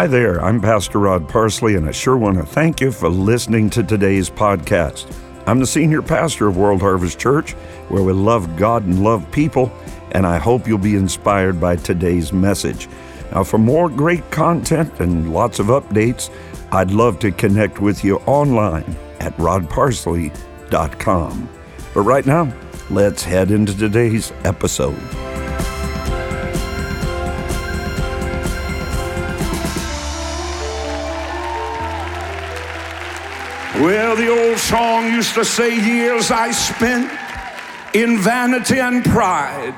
Hi there, I'm Pastor Rod Parsley, and I sure want to thank you for listening to today's podcast. I'm the senior pastor of World Harvest Church, where we love God and love people, and I hope you'll be inspired by today's message. Now, for more great content and lots of updates, I'd love to connect with you online at rodparsley.com. But right now, let's head into today's episode. Well, the old song used to say, Years I spent in vanity and pride,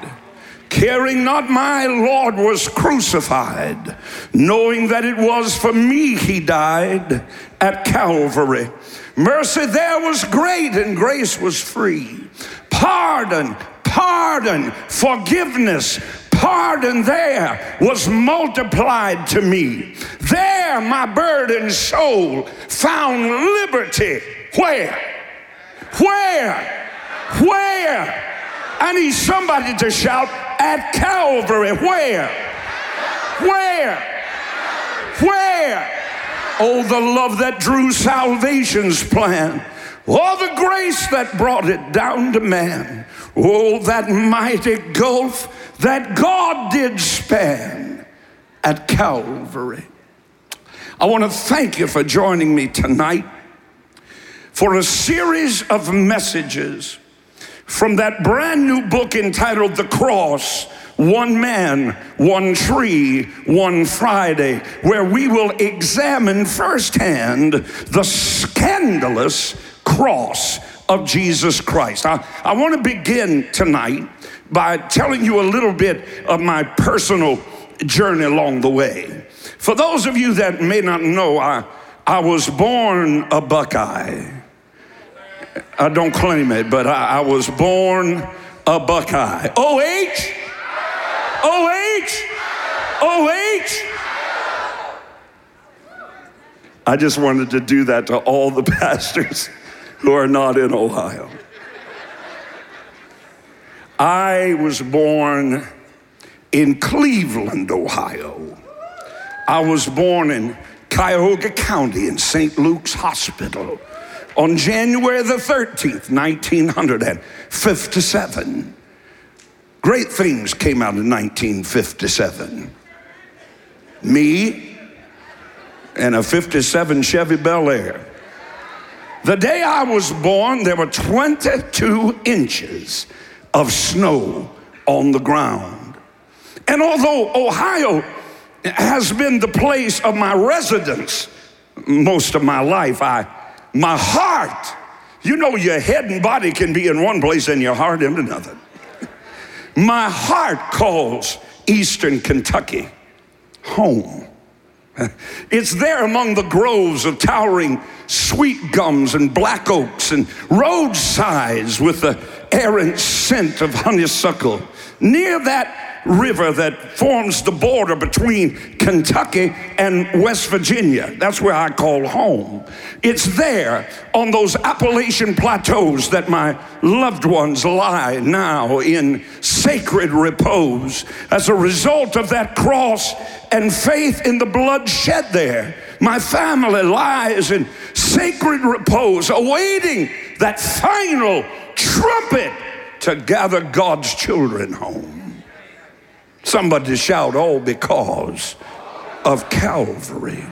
caring not my Lord was crucified, knowing that it was for me he died at Calvary. Mercy there was great and grace was free. Pardon, pardon, forgiveness, pardon there was multiplied to me. There my burdened soul found liberty. Where? Where? Where? I need somebody to shout at Calvary. Where? Where? Where? Oh, the love that drew salvation's plan. Oh, the grace that brought it down to man. Oh, that mighty gulf that God did span at Calvary. I want to thank you for joining me tonight for a series of messages from that brand new book entitled The Cross One Man, One Tree, One Friday, where we will examine firsthand the scandalous cross of Jesus Christ. I, I want to begin tonight by telling you a little bit of my personal journey along the way. For those of you that may not know, I, I was born a Buckeye. I don't claim it, but I, I was born a Buckeye. OH? OH? OH? I just wanted to do that to all the pastors who are not in Ohio. I was born in Cleveland, Ohio. I was born in Cuyahoga County in St. Luke's Hospital on January the 13th, 1957. Great things came out in 1957. Me and a 57 Chevy Bel Air. The day I was born, there were 22 inches of snow on the ground. And although Ohio has been the place of my residence most of my life, I, my heart, you know, your head and body can be in one place and your heart in another. My heart calls Eastern Kentucky home. It's there among the groves of towering sweet gums and black oaks and roadsides with the errant scent of honeysuckle. Near that river that forms the border between Kentucky and West Virginia. That's where I call home. It's there on those Appalachian plateaus that my loved ones lie now in sacred repose as a result of that cross and faith in the blood shed there. My family lies in sacred repose, awaiting that final trumpet to gather God's children home. Somebody shout, all because of Calvary.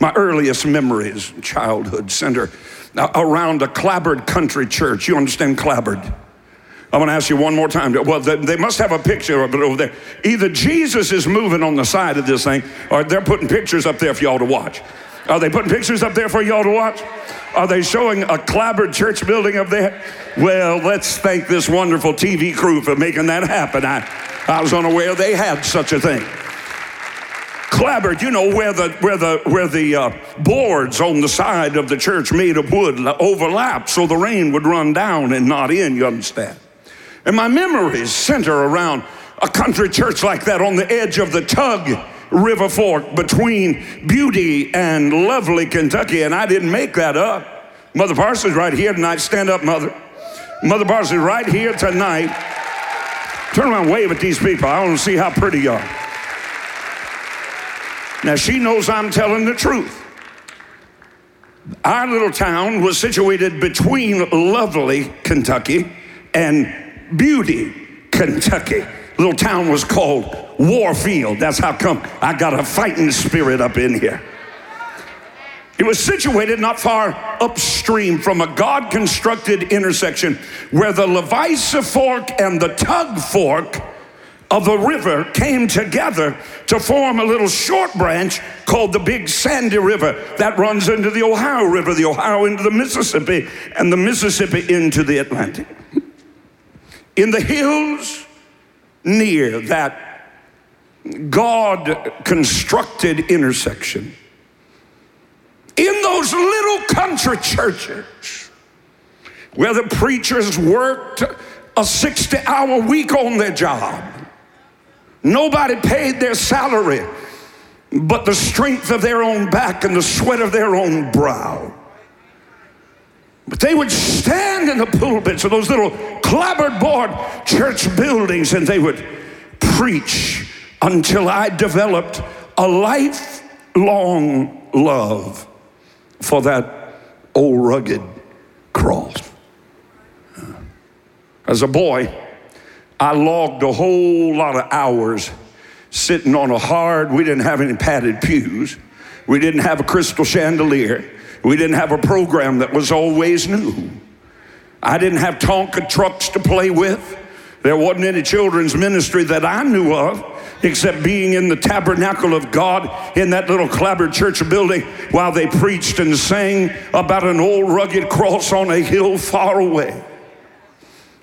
My earliest memories, childhood center, uh, around a clapboard country church. You understand clapboard? I'm going to ask you one more time. Well, they must have a picture of it over there. Either Jesus is moving on the side of this thing, or they're putting pictures up there for y'all to watch. Are they putting pictures up there for y'all to watch? Are they showing a clapboard church building up there? Well, let's thank this wonderful TV crew for making that happen. I, I was unaware they had such a thing. Clapboard, you know, where the where the where the uh, boards on the side of the church made of wood overlap, so the rain would run down and not in. You understand? And my memories center around a country church like that on the edge of the Tug River Fork between Beauty and lovely Kentucky. And I didn't make that up. Mother Parsons right here tonight. Stand up, Mother. Mother Parsons right here tonight. Turn around, wave at these people. I want to see how pretty you are. Now she knows I'm telling the truth. Our little town was situated between lovely Kentucky and beauty Kentucky. Little town was called Warfield. That's how come I got a fighting spirit up in here. It was situated not far upstream from a God constructed intersection where the Levisa Fork and the Tug Fork of the river came together to form a little short branch called the Big Sandy River that runs into the Ohio River, the Ohio into the Mississippi, and the Mississippi into the Atlantic. In the hills near that God constructed intersection, in those little country churches where the preachers worked a 60 hour week on their job, Nobody paid their salary but the strength of their own back and the sweat of their own brow. But they would stand in the pulpits of those little clapboard church buildings and they would preach until I developed a lifelong love for that old rugged cross. Uh, as a boy, I logged a whole lot of hours sitting on a hard, we didn't have any padded pews. We didn't have a crystal chandelier. We didn't have a program that was always new. I didn't have Tonka trucks to play with. There wasn't any children's ministry that I knew of except being in the tabernacle of God in that little clapboard church building while they preached and sang about an old rugged cross on a hill far away.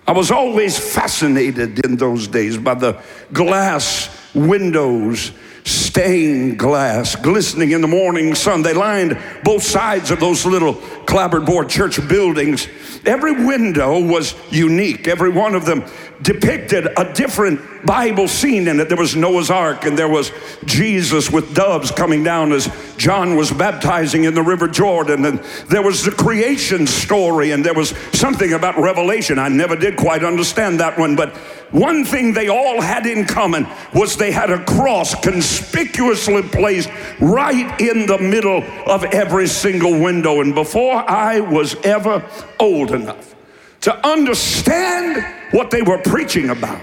I was always fascinated in those days by the glass windows, stained glass, glistening in the morning sun. They lined both sides of those little clapboard board church buildings. Every window was unique, every one of them depicted a different Bible scene in it. There was Noah's Ark, and there was Jesus with doves coming down as John was baptizing in the River Jordan, and there was the creation story, and there was something about Revelation. I never did quite understand that one, but one thing they all had in common was they had a cross conspicuously placed right in the middle of every single window. And before I was ever old enough to understand what they were preaching about,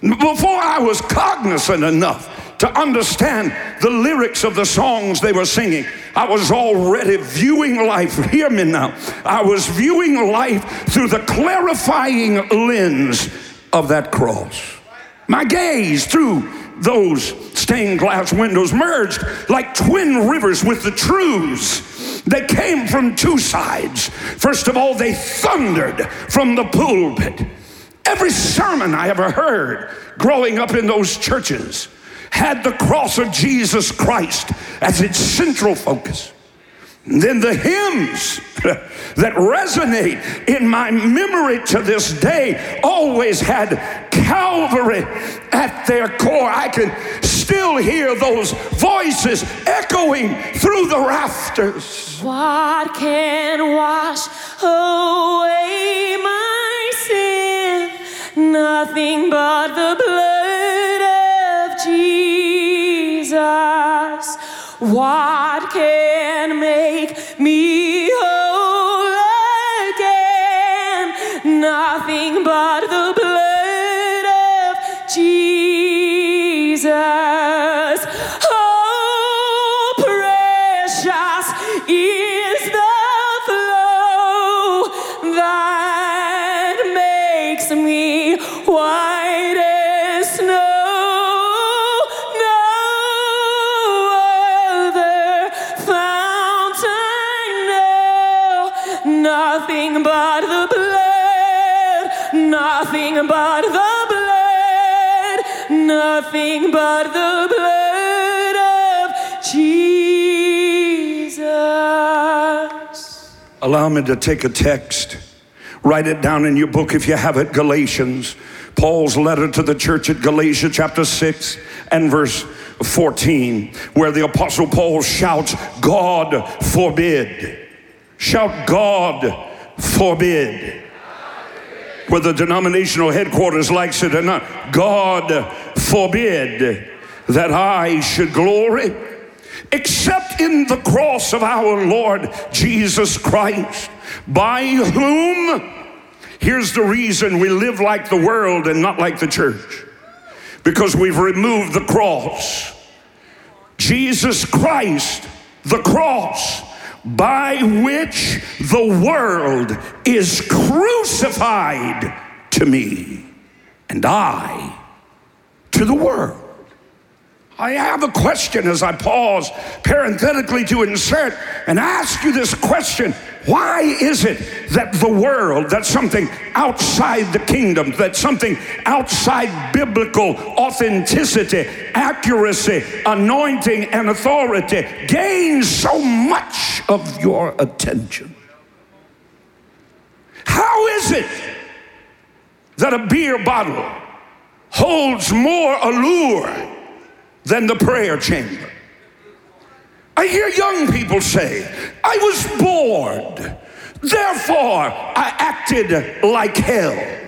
before I was cognizant enough to understand the lyrics of the songs they were singing, I was already viewing life. Hear me now. I was viewing life through the clarifying lens of that cross. My gaze through those stained glass windows merged like twin rivers with the truths. that came from two sides. First of all, they thundered from the pulpit. Every sermon I ever heard growing up in those churches had the cross of Jesus Christ as its central focus. Then the hymns that resonate in my memory to this day always had Calvary at their core. I can still hear those voices echoing through the rafters. What can wash away my sin? Nothing but the blood of Jesus. What can make me whole again? Nothing but the blood of Jesus. Nothing but the blood. Nothing but the blood of Jesus. Allow me to take a text, write it down in your book if you have it Galatians. Paul's letter to the church at Galatia, chapter 6 and verse 14, where the Apostle Paul shouts, God forbid. Shout, God forbid. Whether denominational headquarters likes it or not, God forbid that I should glory except in the cross of our Lord Jesus Christ, by whom, here's the reason we live like the world and not like the church, because we've removed the cross. Jesus Christ, the cross, by which the world is crucified to me, and I to the world. I have a question as I pause parenthetically to insert and ask you this question Why is it that the world, that something outside the kingdom, that something outside biblical authenticity, accuracy, anointing, and authority gains so much of your attention? How is it that a beer bottle holds more allure? Than the prayer chamber. I hear young people say, I was bored, therefore I acted like hell.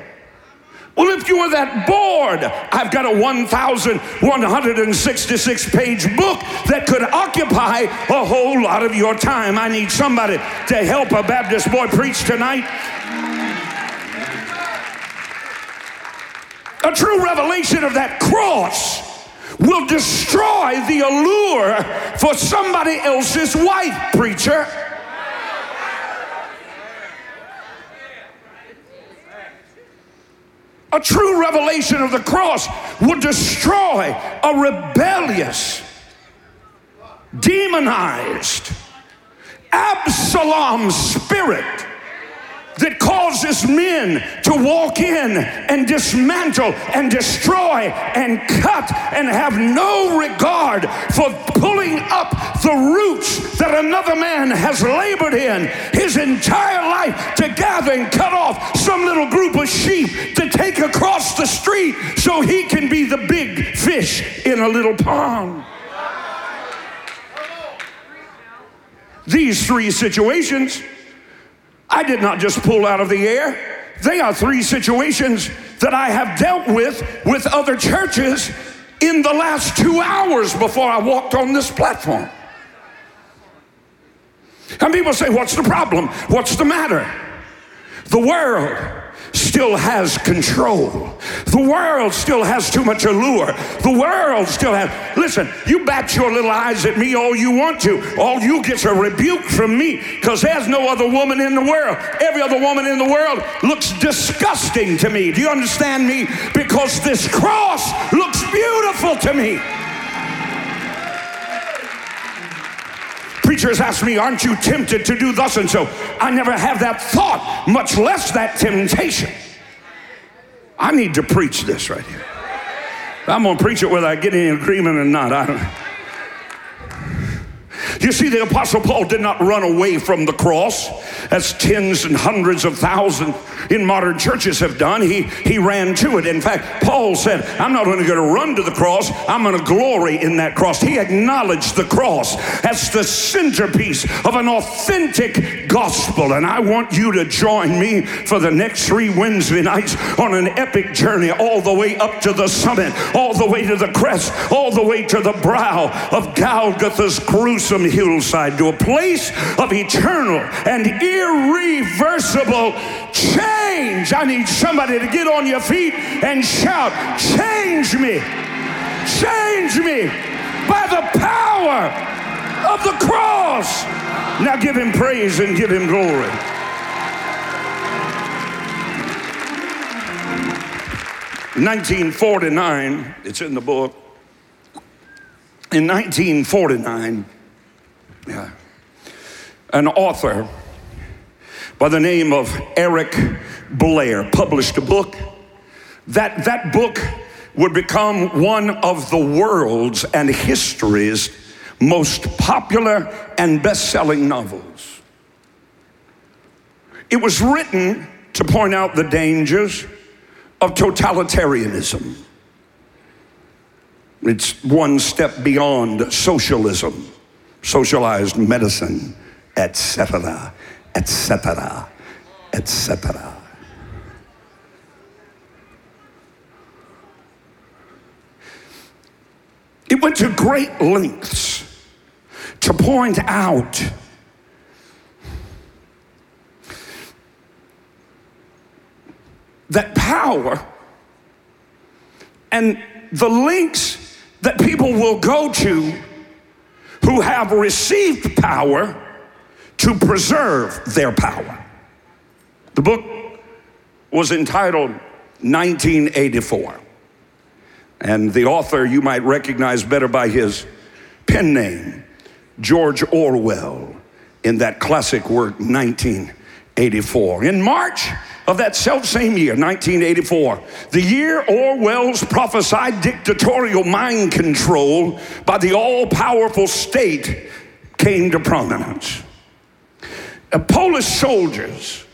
Well, if you were that bored, I've got a 1,166 page book that could occupy a whole lot of your time. I need somebody to help a Baptist boy preach tonight. A true revelation of that cross will destroy the allure for somebody else's wife, preacher. A true revelation of the cross will destroy a rebellious, demonized, Absalom spirit that causes men to walk in and dismantle and destroy and cut and have no regard for pulling up the roots that another man has labored in his entire life to gather and cut off some little group of sheep to take across the street so he can be the big fish in a little pond. These three situations I did not just pull out of the air. They are three situations that I have dealt with with other churches in the last two hours before I walked on this platform. And people say, What's the problem? What's the matter? The world still has control. The world still has too much allure. The world still has. Listen, you bat your little eyes at me all you want to. All you get's a rebuke from me because there's no other woman in the world. Every other woman in the world looks disgusting to me. Do you understand me? Because this cross looks beautiful to me. Preachers ask me, Aren't you tempted to do thus and so? I never have that thought, much less that temptation. I need to preach this right here. I'm going to preach it whether I get any agreement or not. I don't. You see, the Apostle Paul did not run away from the cross as tens and hundreds of thousands in modern churches have done. He, he ran to it. In fact, Paul said, I'm not only going to run to the cross, I'm going to glory in that cross. He acknowledged the cross as the centerpiece of an authentic gospel. And I want you to join me for the next three Wednesday nights on an epic journey all the way up to the summit, all the way to the crest, all the way to the brow of Golgotha's gruesome hillside to a place of eternal and irreversible change. I need somebody to get on your feet and shout, Change me! Change me by the power of the cross. Now give him praise and give him glory. Nineteen forty nine, it's in the book. In 1949, yeah. An author by the name of Eric Blair published a book. That, that book would become one of the world's and history's most popular and best selling novels. It was written to point out the dangers of totalitarianism. It's one step beyond socialism socialized medicine, etc., etc., etc. It went to great lengths to point out that power and the links that people will go to who have received power to preserve their power. The book was entitled 1984. And the author you might recognize better by his pen name, George Orwell, in that classic work, 1984. In March of that self same year, 1984, the year Orwell's prophesied dictatorial mind control by the all powerful state came to prominence. Uh, Polish soldiers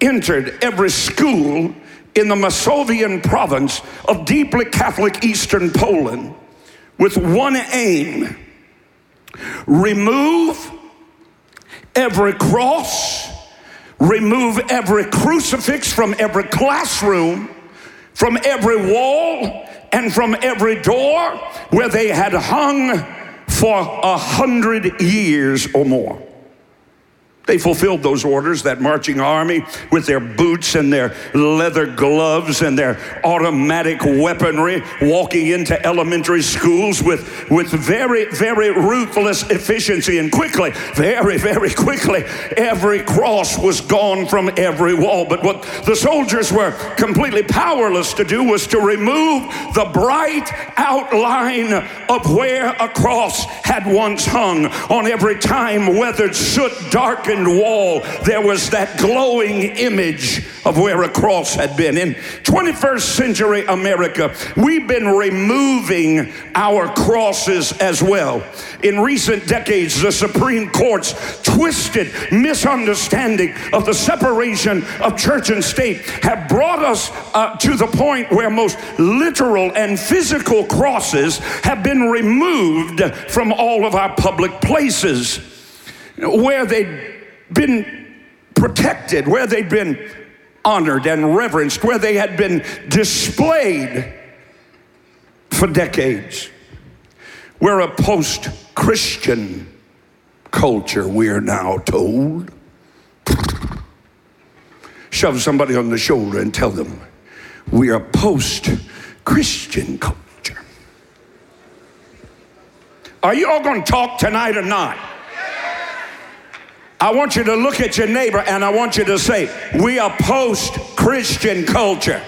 entered every school in the Masovian province of deeply Catholic Eastern Poland with one aim remove every cross, remove every crucifix from every classroom, from every wall, and from every door where they had hung for a hundred years or more. They fulfilled those orders, that marching army with their boots and their leather gloves and their automatic weaponry, walking into elementary schools with, with very, very ruthless efficiency and quickly, very, very quickly, every cross was gone from every wall. But what the soldiers were completely powerless to do was to remove the bright outline of where a cross had once hung on every time weathered, soot darkened wall, there was that glowing image of where a cross had been. In 21st century America, we've been removing our crosses as well. In recent decades, the Supreme Court's twisted misunderstanding of the separation of church and state have brought us uh, to the point where most literal and physical crosses have been removed from all of our public places where they been protected, where they'd been honored and reverenced, where they had been displayed for decades. We're a post Christian culture, we're now told. Shove somebody on the shoulder and tell them, we are post Christian culture. Are you all going to talk tonight or not? I want you to look at your neighbor and I want you to say, We are post Christian culture.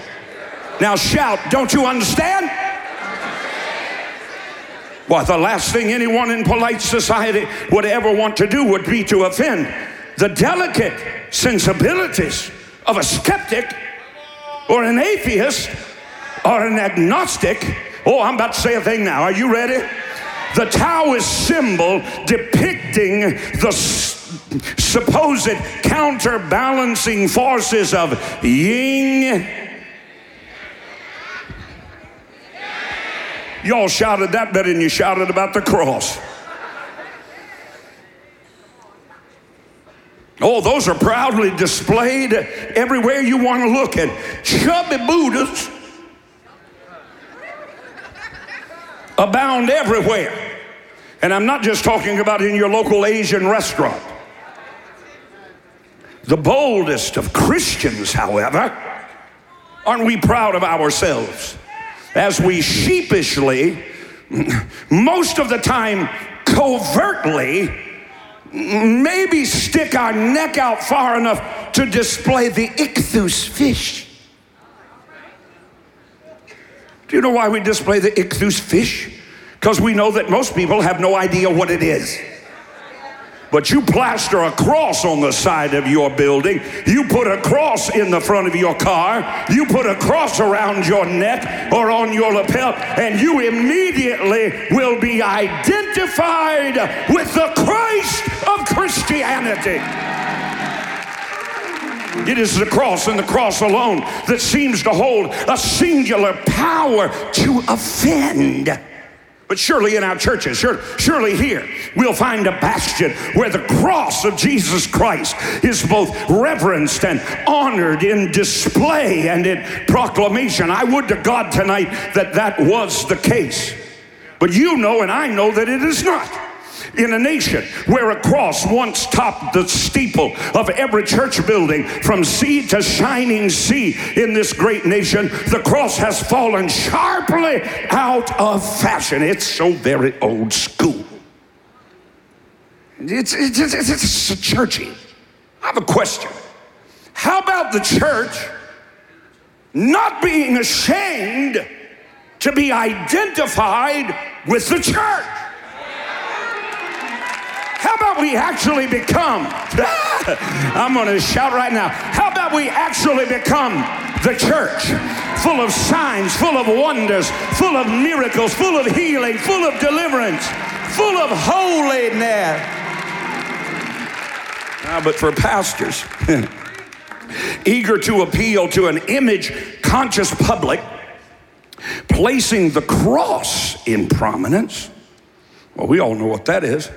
Now shout, don't you understand? Why, the last thing anyone in polite society would ever want to do would be to offend the delicate sensibilities of a skeptic or an atheist or an agnostic. Oh, I'm about to say a thing now. Are you ready? The Taoist symbol depicting the supposed counterbalancing forces of yin. Y'all shouted that better than you shouted about the cross. Oh, those are proudly displayed everywhere you want to look at. Chubby Buddhas abound everywhere. And I'm not just talking about in your local Asian restaurant. The boldest of Christians, however, aren't we proud of ourselves? As we sheepishly, most of the time covertly, maybe stick our neck out far enough to display the ichthus fish. Do you know why we display the ichthus fish? Because we know that most people have no idea what it is but you plaster a cross on the side of your building. You put a cross in the front of your car. You put a cross around your neck or on your lapel, and you immediately will be identified with the Christ of Christianity. It is the cross and the cross alone that seems to hold a singular power to offend. But surely in our churches, sure, surely here, we'll find a bastion where the cross of Jesus Christ is both reverenced and honored in display and in proclamation. I would to God tonight that that was the case. But you know, and I know that it is not. In a nation where a cross once topped the steeple of every church building from sea to shining sea in this great nation, the cross has fallen sharply out of fashion. It's so very old school. It's, it's, it's, it's churchy. I have a question. How about the church not being ashamed to be identified with the church? About we actually become, I'm going to shout right now. How about we actually become the church? Full of signs, full of wonders, full of miracles, full of healing, full of deliverance, full of holiness. Ah, but for pastors, eager to appeal to an image conscious public, placing the cross in prominence, well, we all know what that is.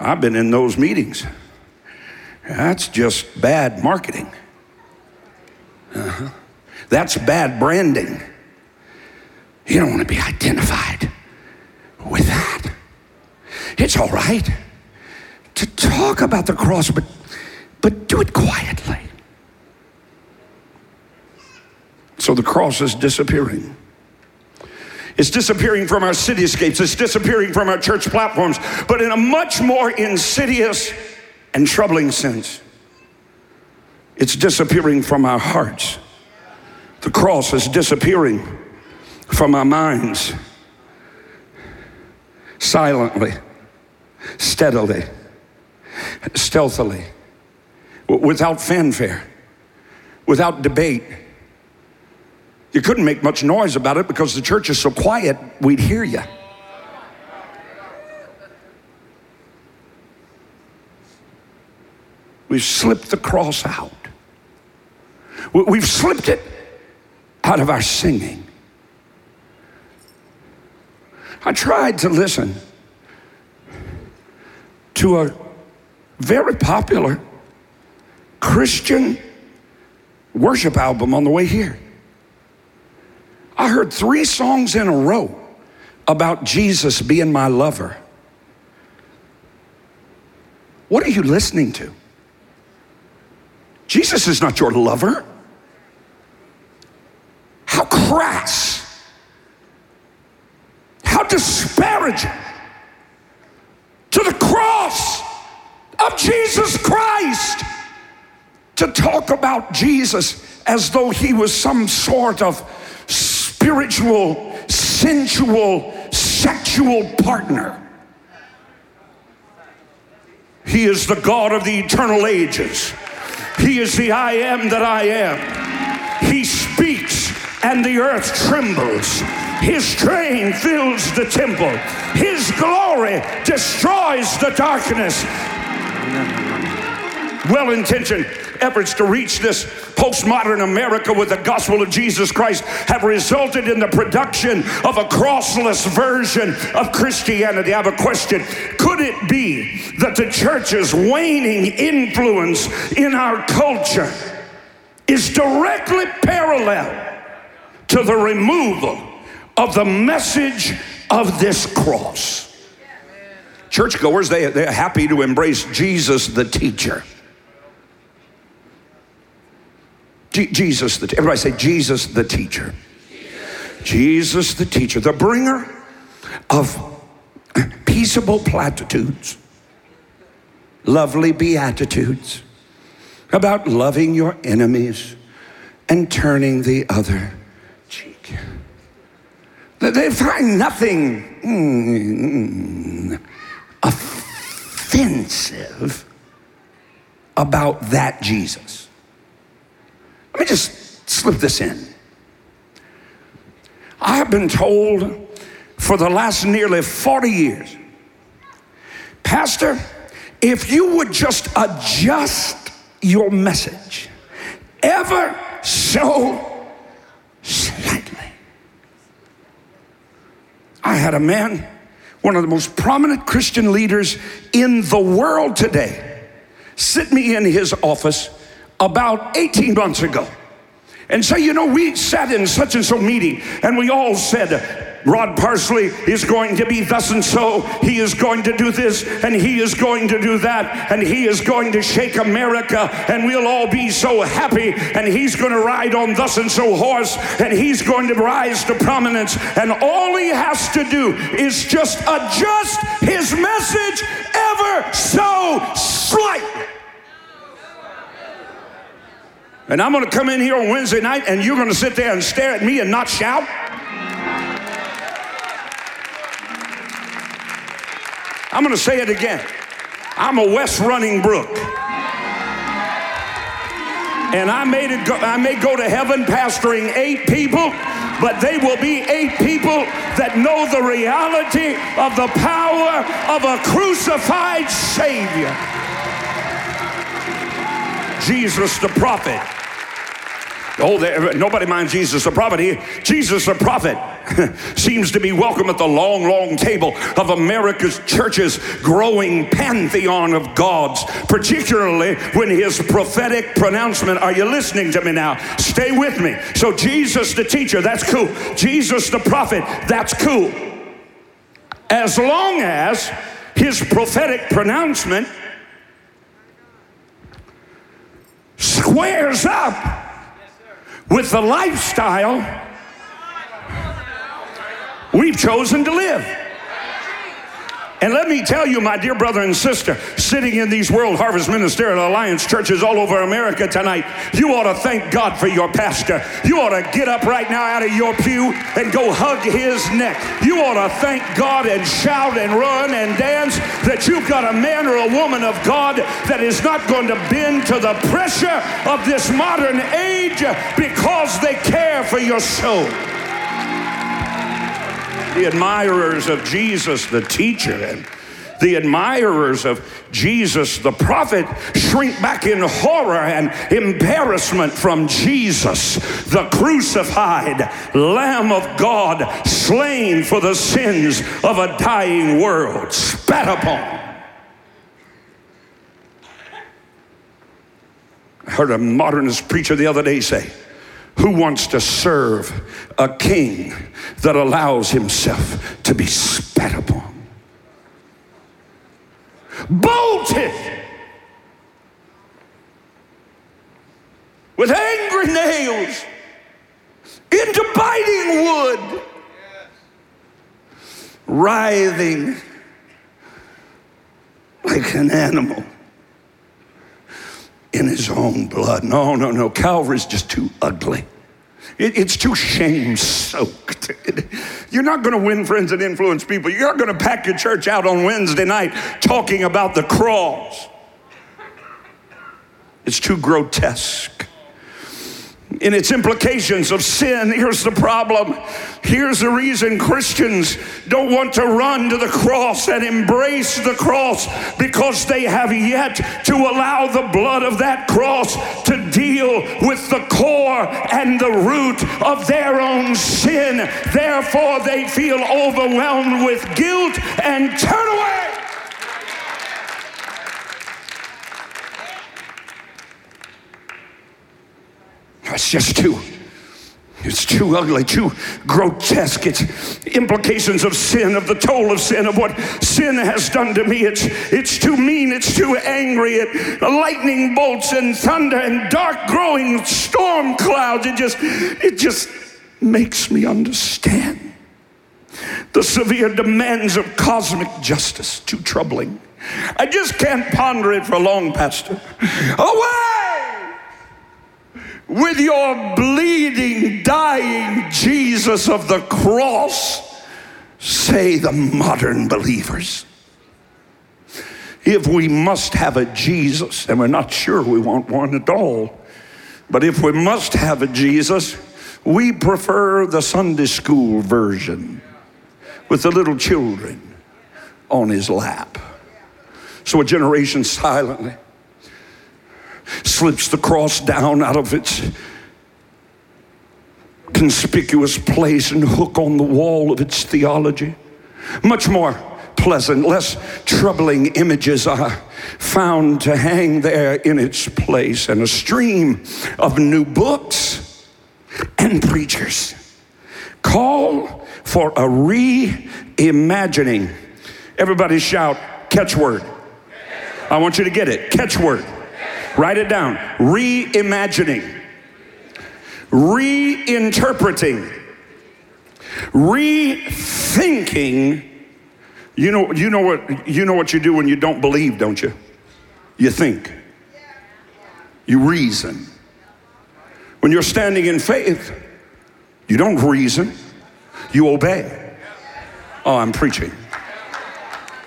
I've been in those meetings. That's just bad marketing. Uh-huh. That's bad branding. You don't want to be identified with that. It's all right to talk about the cross, but, but do it quietly. So the cross is disappearing. It's disappearing from our cityscapes. It's disappearing from our church platforms, but in a much more insidious and troubling sense. It's disappearing from our hearts. The cross is disappearing from our minds silently, steadily, stealthily, without fanfare, without debate you couldn't make much noise about it because the church is so quiet, we'd hear you. We've slipped the cross out. We've slipped it out of our singing. I tried to listen to a very popular Christian worship album on the way here. I heard three songs in a row about Jesus being my lover. What are you listening to? Jesus is not your lover. How crass, how disparaging to the cross of Jesus Christ to talk about Jesus as though he was some sort of spiritual, sensual, sexual partner. He is the God of the eternal ages. He is the I am that I am. He speaks and the earth trembles. His train fills the temple. His glory destroys the darkness. Well intentioned efforts to reach this postmodern America with the gospel of Jesus Christ have resulted in the production of a crossless version of Christianity. I have a question. Could it be that the church's waning influence in our culture is directly parallel to the removal of the message of this cross? Churchgoers, they, they're happy to embrace Jesus the teacher. Jesus, the, everybody say, Jesus the teacher. Jesus the teacher, the bringer of peaceable platitudes, lovely beatitudes about loving your enemies and turning the other cheek. They find nothing mm, offensive about that Jesus. Let me just slip this in. I have been told for the last nearly 40 years, Pastor, if you would just adjust your message ever so slightly. I had a man, one of the most prominent Christian leaders in the world today, sit me in his office about 18 months ago and say, you know, we sat in such and so meeting and we all said, Rod Parsley is going to be thus and so. He is going to do this and he is going to do that and he is going to shake America and we'll all be so happy and he's going to ride on thus and so horse and he's going to rise to prominence and all he has to do is just adjust his message ever so slightly. And I'm going to come in here on Wednesday night and you're going to sit there and stare at me and not shout. I'm going to say it again. I'm a West Running Brook. And I, made it go, I may go to heaven pastoring eight people, but they will be eight people that know the reality of the power of a crucified Savior. Jesus the prophet Oh, there, nobody minds Jesus the prophet. He, Jesus the prophet seems to be welcome at the long, long table of America's churches, growing pantheon of gods, particularly when his prophetic pronouncement. Are you listening to me now? Stay with me. So, Jesus the teacher, that's cool. Jesus the prophet, that's cool. As long as his prophetic pronouncement squares up with the lifestyle we've chosen to live. And let me tell you, my dear brother and sister, sitting in these World Harvest Ministerial Alliance churches all over America tonight, you ought to thank God for your pastor. You ought to get up right now out of your pew and go hug his neck. You ought to thank God and shout and run and dance that you've got a man or a woman of God that is not going to bend to the pressure of this modern age because they care for your soul the admirers of Jesus, the teacher, and the admirers of Jesus, the prophet, shrink back in horror and embarrassment from Jesus, the crucified Lamb of God, slain for the sins of a dying world, spat upon. I heard a modernist preacher the other day say, who wants to serve a king that allows himself to be spat upon? Bolted with angry nails into biting wood, writhing like an animal in his own blood. No, no, no. Calvary's just too ugly. It, it's too shame soaked. You're not going to win friends and influence people. You're not going to pack your church out on Wednesday night talking about the cross. It's too grotesque in its implications of sin. Here's the problem. Here's the reason Christians don't want to run to the cross and embrace the cross because they have yet to allow the blood of that cross to deal with the core and the root of their own sin. Therefore, they feel overwhelmed with guilt and turn away. It's just too, it's too ugly, too grotesque. It's implications of sin, of the toll of sin, of what sin has done to me. It's, it's too mean, it's too angry. It, lightning bolts and thunder and dark growing storm clouds. It just, it just makes me understand the severe demands of cosmic justice. Too troubling. I just can't ponder it for long, Pastor. Away! With your bleeding, dying Jesus of the cross, say the modern believers. If we must have a Jesus, and we're not sure we want one at all, but if we must have a Jesus, we prefer the Sunday school version with the little children on his lap. So a generation silently slips the cross down out of its conspicuous place and hook on the wall of its theology. Much more pleasant, less troubling images are found to hang there in its place, and a stream of new books and preachers call for a reimagining. Everybody shout, catchword. I want you to get it. Catchword. Write it down. Reimagining. Reinterpreting. Rethinking. You know, you know what you know what you do when you don't believe, don't you? You think. You reason. When you're standing in faith, you don't reason, you obey. Oh, I'm preaching.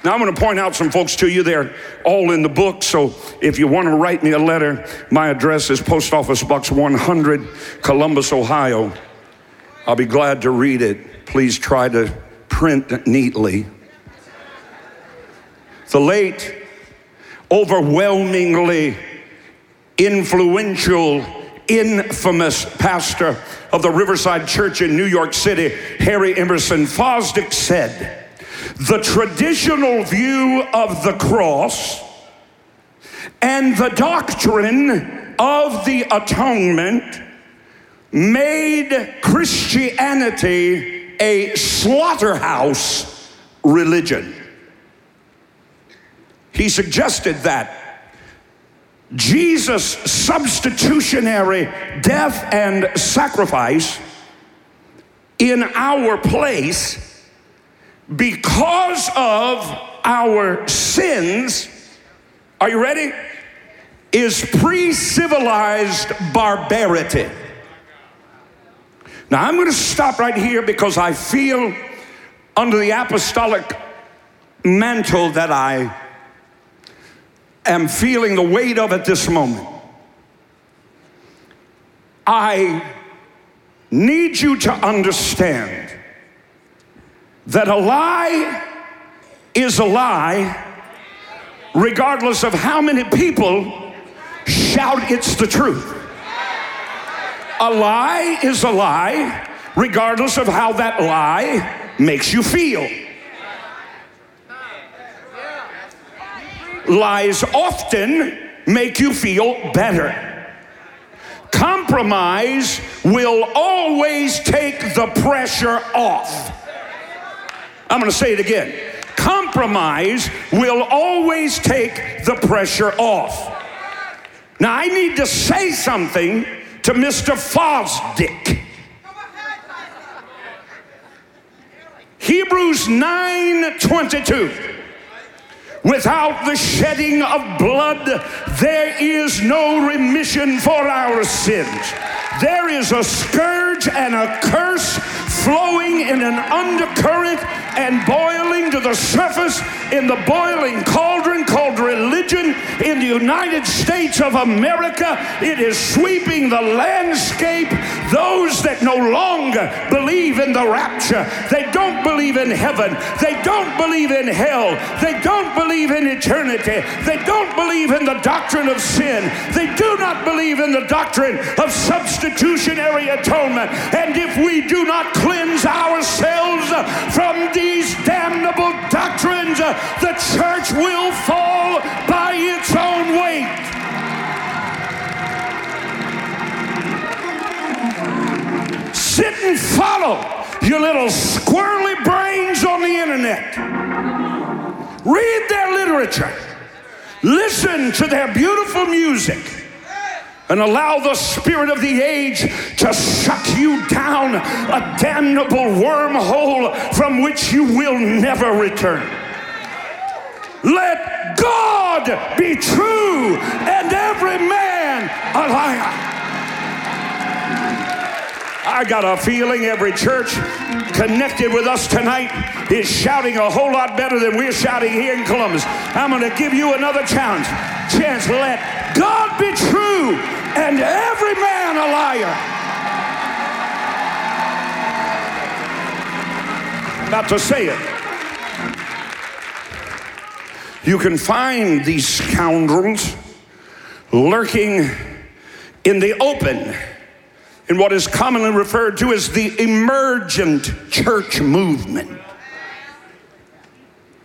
Now, I'm going to point out some folks to you. They're all in the book. So if you want to write me a letter, my address is Post Office Box 100, Columbus, Ohio. I'll be glad to read it. Please try to print neatly. The late, overwhelmingly influential, infamous pastor of the Riverside Church in New York City, Harry Emerson Fosdick, said, the traditional view of the cross and the doctrine of the atonement made Christianity a slaughterhouse religion. He suggested that Jesus' substitutionary death and sacrifice in our place because of our sins, are you ready? Is pre civilized barbarity. Now, I'm going to stop right here because I feel under the apostolic mantle that I am feeling the weight of at this moment. I need you to understand that a lie is a lie regardless of how many people shout it's the truth. A lie is a lie regardless of how that lie makes you feel. Lies often make you feel better. Compromise will always take the pressure off. I'm going to say it again. Compromise will always take the pressure off. Now, I need to say something to Mr. Fosdick. Hebrews 9 22. Without the shedding of blood, there is no remission for our sins. There is a scourge and a curse flowing in an undercurrent and boiling to the surface in the boiling cauldron called religion in the United States of America. It is sweeping the landscape. Those that no longer believe in the rapture, they don't believe in heaven, they don't believe in hell, they don't believe in eternity, they don't believe in the doctrine of sin, they do not believe in the doctrine of substitutionary atonement. And if we do not cleanse ourselves from these damnable doctrines, the church will fall by its own weight. Sit and follow your little squirrely brains on the internet. Read their literature. Listen to their beautiful music and allow the spirit of the age to suck you down a damnable wormhole from which you will never return. Let God be true and every man a liar. I got a feeling every church connected with us tonight is shouting a whole lot better than we're shouting here in Columbus. I'm going to give you another challenge. Chance, let God be true and every man a liar. About to say it. You can find these scoundrels lurking in the open in what is commonly referred to as the emergent church movement.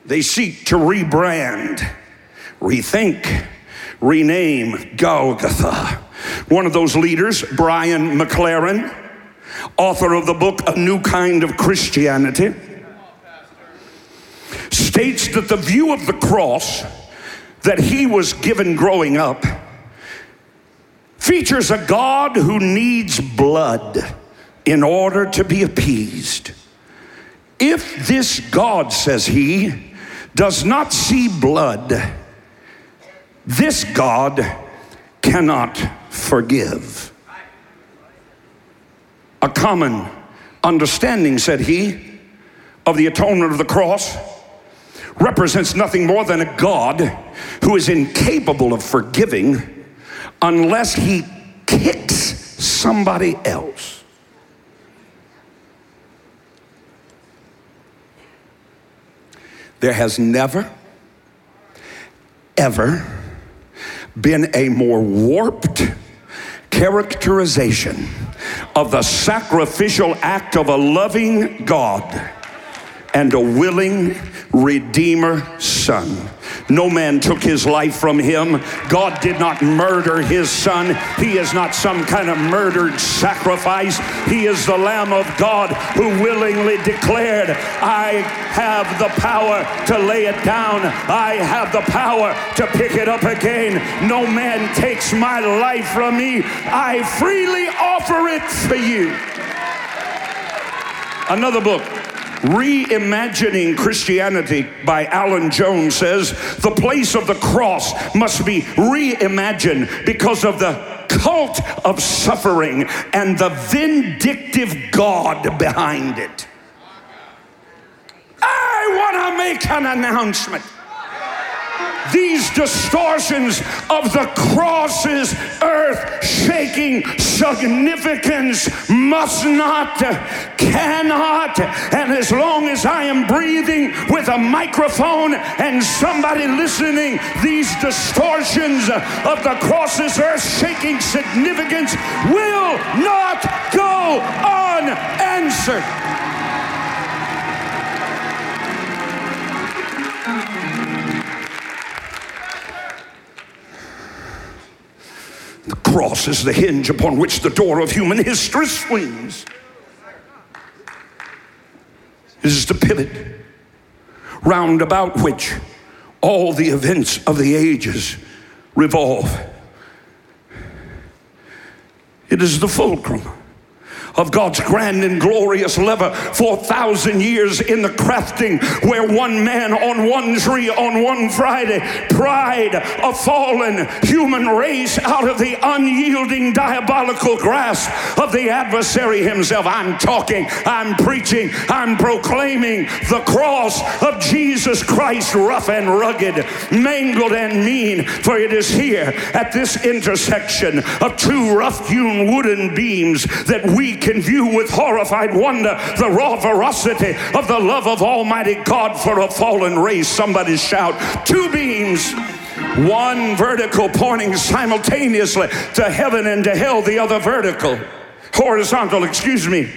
They seek to rebrand, rethink, rename Golgotha. One of those leaders, Brian McLaren, author of the book A New Kind of Christianity, states that the view of the cross that he was given growing up features a God who needs blood in order to be appeased. If this God, says he, does not see blood, this God cannot forgive. A common understanding, said he, of the atonement of the cross represents nothing more than a God who is incapable of forgiving unless he kicks somebody else. There has never, ever been a more warped characterization of the sacrificial act of a loving God and a willing Redeemer Son. No man took his life from him. God did not murder his son. He is not some kind of murdered sacrifice. He is the Lamb of God who willingly declared, I have the power to lay it down, I have the power to pick it up again. No man takes my life from me. I freely offer it for you. Another book Reimagining Christianity by Alan Jones says the place of the cross must be reimagined because of the cult of suffering and the vindictive God behind it. I want to make an announcement these distortions of the cross's earth shaking significance must not, cannot, and as long as I am breathing with a microphone and somebody listening, these distortions of the cross's earth shaking significance will not go unanswered. Cross is the hinge upon which the door of human history swings. It is the pivot round about which all the events of the ages revolve. It is the fulcrum of God's grand and glorious lever for a thousand years in the crafting where one man on one tree on one Friday pried a fallen human race out of the unyielding diabolical grasp of the adversary himself. I'm talking, I'm preaching, I'm proclaiming the cross of Jesus Christ, rough and rugged, mangled and mean, for it is here at this intersection of two rough hewn wooden beams that we can can view with horrified wonder the raw veracity of the love of Almighty God for a fallen race. Somebody shout, two beams one vertical pointing simultaneously to heaven and to hell, the other vertical, horizontal, excuse me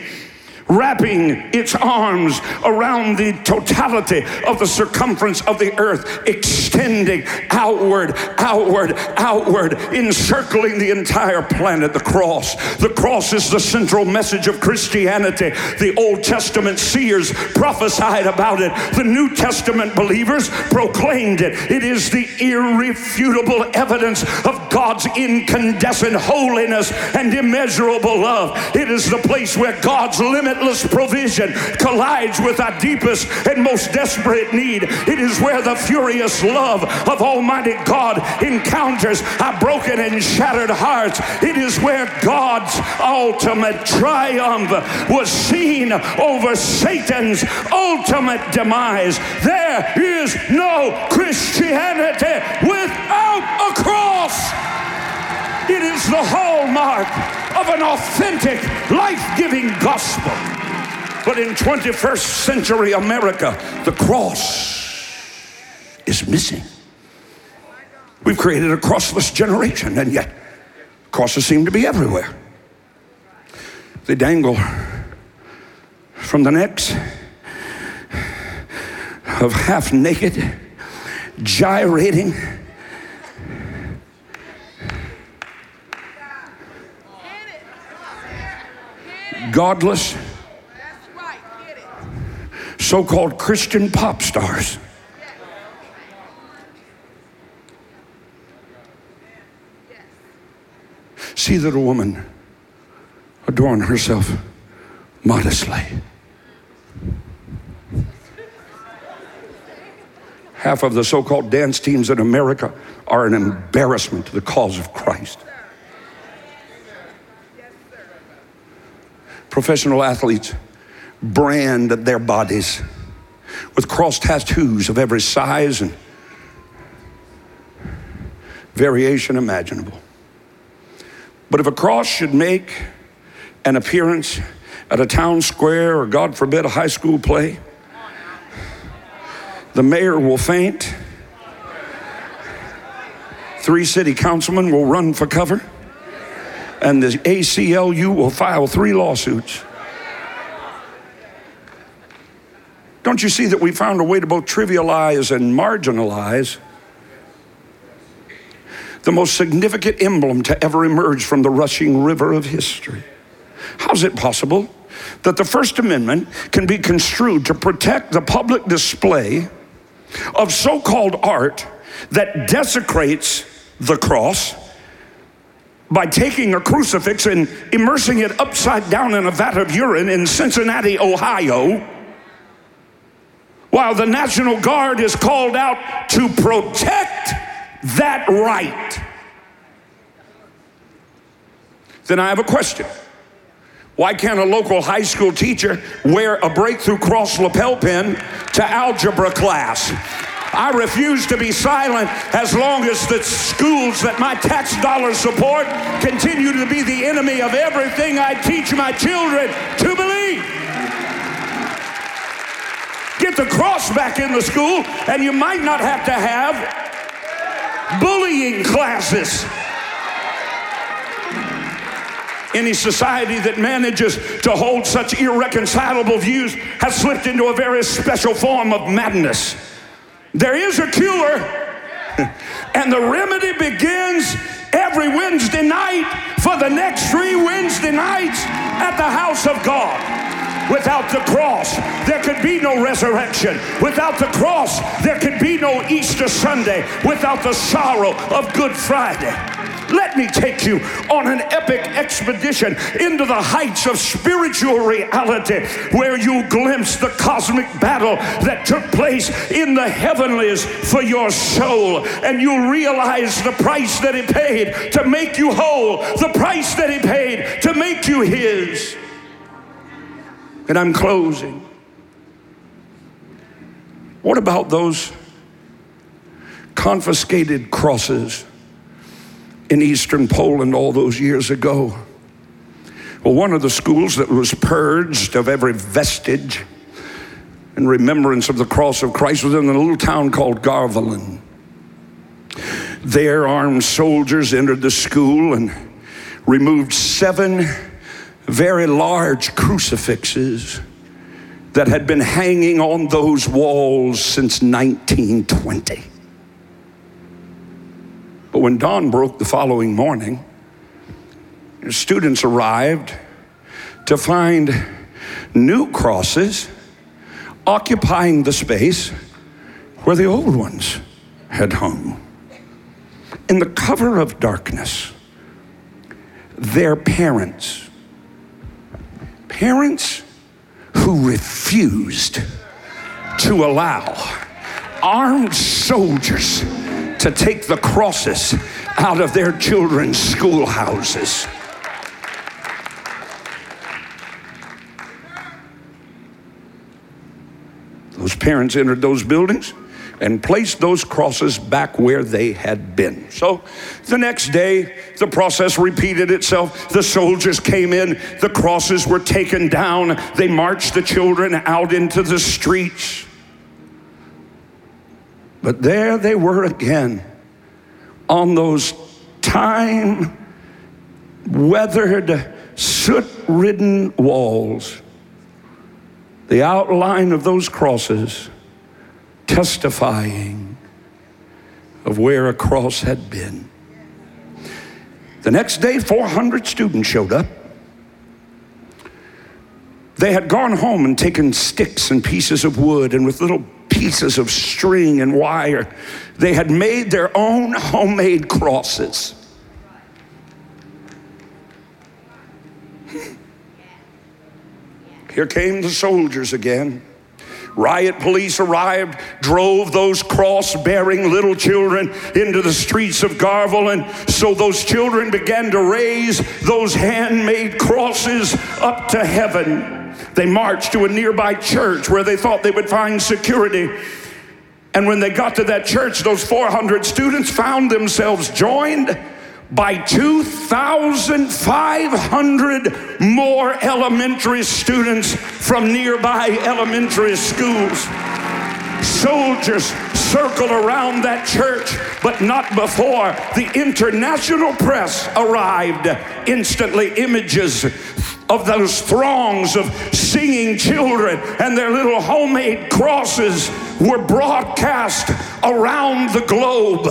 wrapping its arms around the totality of the circumference of the earth, extending outward, outward, outward, encircling the entire planet. The cross. The cross is the central message of Christianity. The Old Testament seers prophesied about it, the New Testament believers proclaimed it. It is the irrefutable evidence of God's incandescent holiness and immeasurable love. It is the place where God's limit provision collides with our deepest and most desperate need. It is where the furious love of Almighty God encounters our broken and shattered hearts. It is where God's ultimate triumph was seen over Satan's ultimate demise. There is no Christianity without a cross. It is the hallmark of an authentic, life giving gospel. But in 21st century America, the cross is missing. We've created a crossless generation, and yet crosses seem to be everywhere. They dangle from the necks of half naked, gyrating, godless, so called Christian pop stars. See that a woman adorn herself modestly. Half of the so called dance teams in America are an embarrassment to the cause of Christ. Professional athletes brand their bodies with cross tattoos of every size and variation imaginable. But if a cross should make an appearance at a town square or, God forbid, a high school play, the mayor will faint. Three city councilmen will run for cover. And the ACLU will file three lawsuits. Don't you see that we found a way to both trivialize and marginalize the most significant emblem to ever emerge from the rushing river of history? How's it possible that the First Amendment can be construed to protect the public display of so called art that desecrates the cross by taking a crucifix and immersing it upside down in a vat of urine in Cincinnati, Ohio, while the National Guard is called out to protect that right. Then I have a question. Why can't a local high school teacher wear a breakthrough cross lapel pin to algebra class? I refuse to be silent as long as the schools that my tax dollars support continue to be the enemy of everything I teach my children to believe. Get the cross back in the school, and you might not have to have bullying classes. Any society that manages to hold such irreconcilable views has slipped into a very special form of madness. There is a cure, and the remedy begins every Wednesday night for the next three Wednesday nights at the house of God. Without the cross, there could be no resurrection. Without the cross, there could be no Easter Sunday. Without the sorrow of Good Friday. Let me take you on an epic expedition into the heights of spiritual reality where you glimpse the cosmic battle that took place in the heavenlies for your soul. And you'll realize the price that He paid to make you whole, the price that He paid to make you His. And I'm closing. What about those confiscated crosses? In eastern Poland all those years ago. Well, one of the schools that was purged of every vestige in remembrance of the cross of Christ was in a little town called Garwolin. There, armed soldiers entered the school and removed seven very large crucifixes that had been hanging on those walls since 1920. But when dawn broke the following morning, students arrived to find new crosses occupying the space where the old ones had hung. In the cover of darkness, their parents, parents who refused to allow armed soldiers to take the crosses out of their children's schoolhouses. Those parents entered those buildings and placed those crosses back where they had been. So the next day, the process repeated itself. The soldiers came in, the crosses were taken down, they marched the children out into the streets. But there they were again on those time weathered, soot ridden walls. The outline of those crosses testifying of where a cross had been. The next day, 400 students showed up they had gone home and taken sticks and pieces of wood and with little pieces of string and wire, they had made their own homemade crosses. Here came the soldiers again. Riot police arrived, drove those cross bearing little children into the streets of Garville, and so those children began to raise those handmade crosses up to heaven. They marched to a nearby church where they thought they would find security. And when they got to that church, those 400 students found themselves joined by 2,500 more elementary students from nearby elementary schools. Soldiers circled around that church, but not before the international press arrived. Instantly, images of those throngs of singing children and their little homemade crosses were broadcast around the globe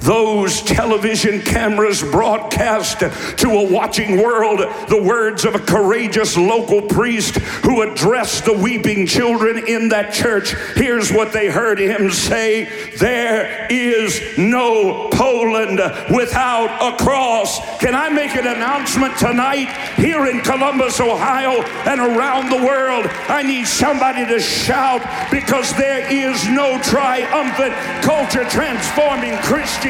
those television cameras broadcast to a watching world the words of a courageous local priest who addressed the weeping children in that church. Here's what they heard him say There is no Poland without a cross. Can I make an announcement tonight here in Columbus, Ohio, and around the world? I need somebody to shout because there is no triumphant culture transforming Christianity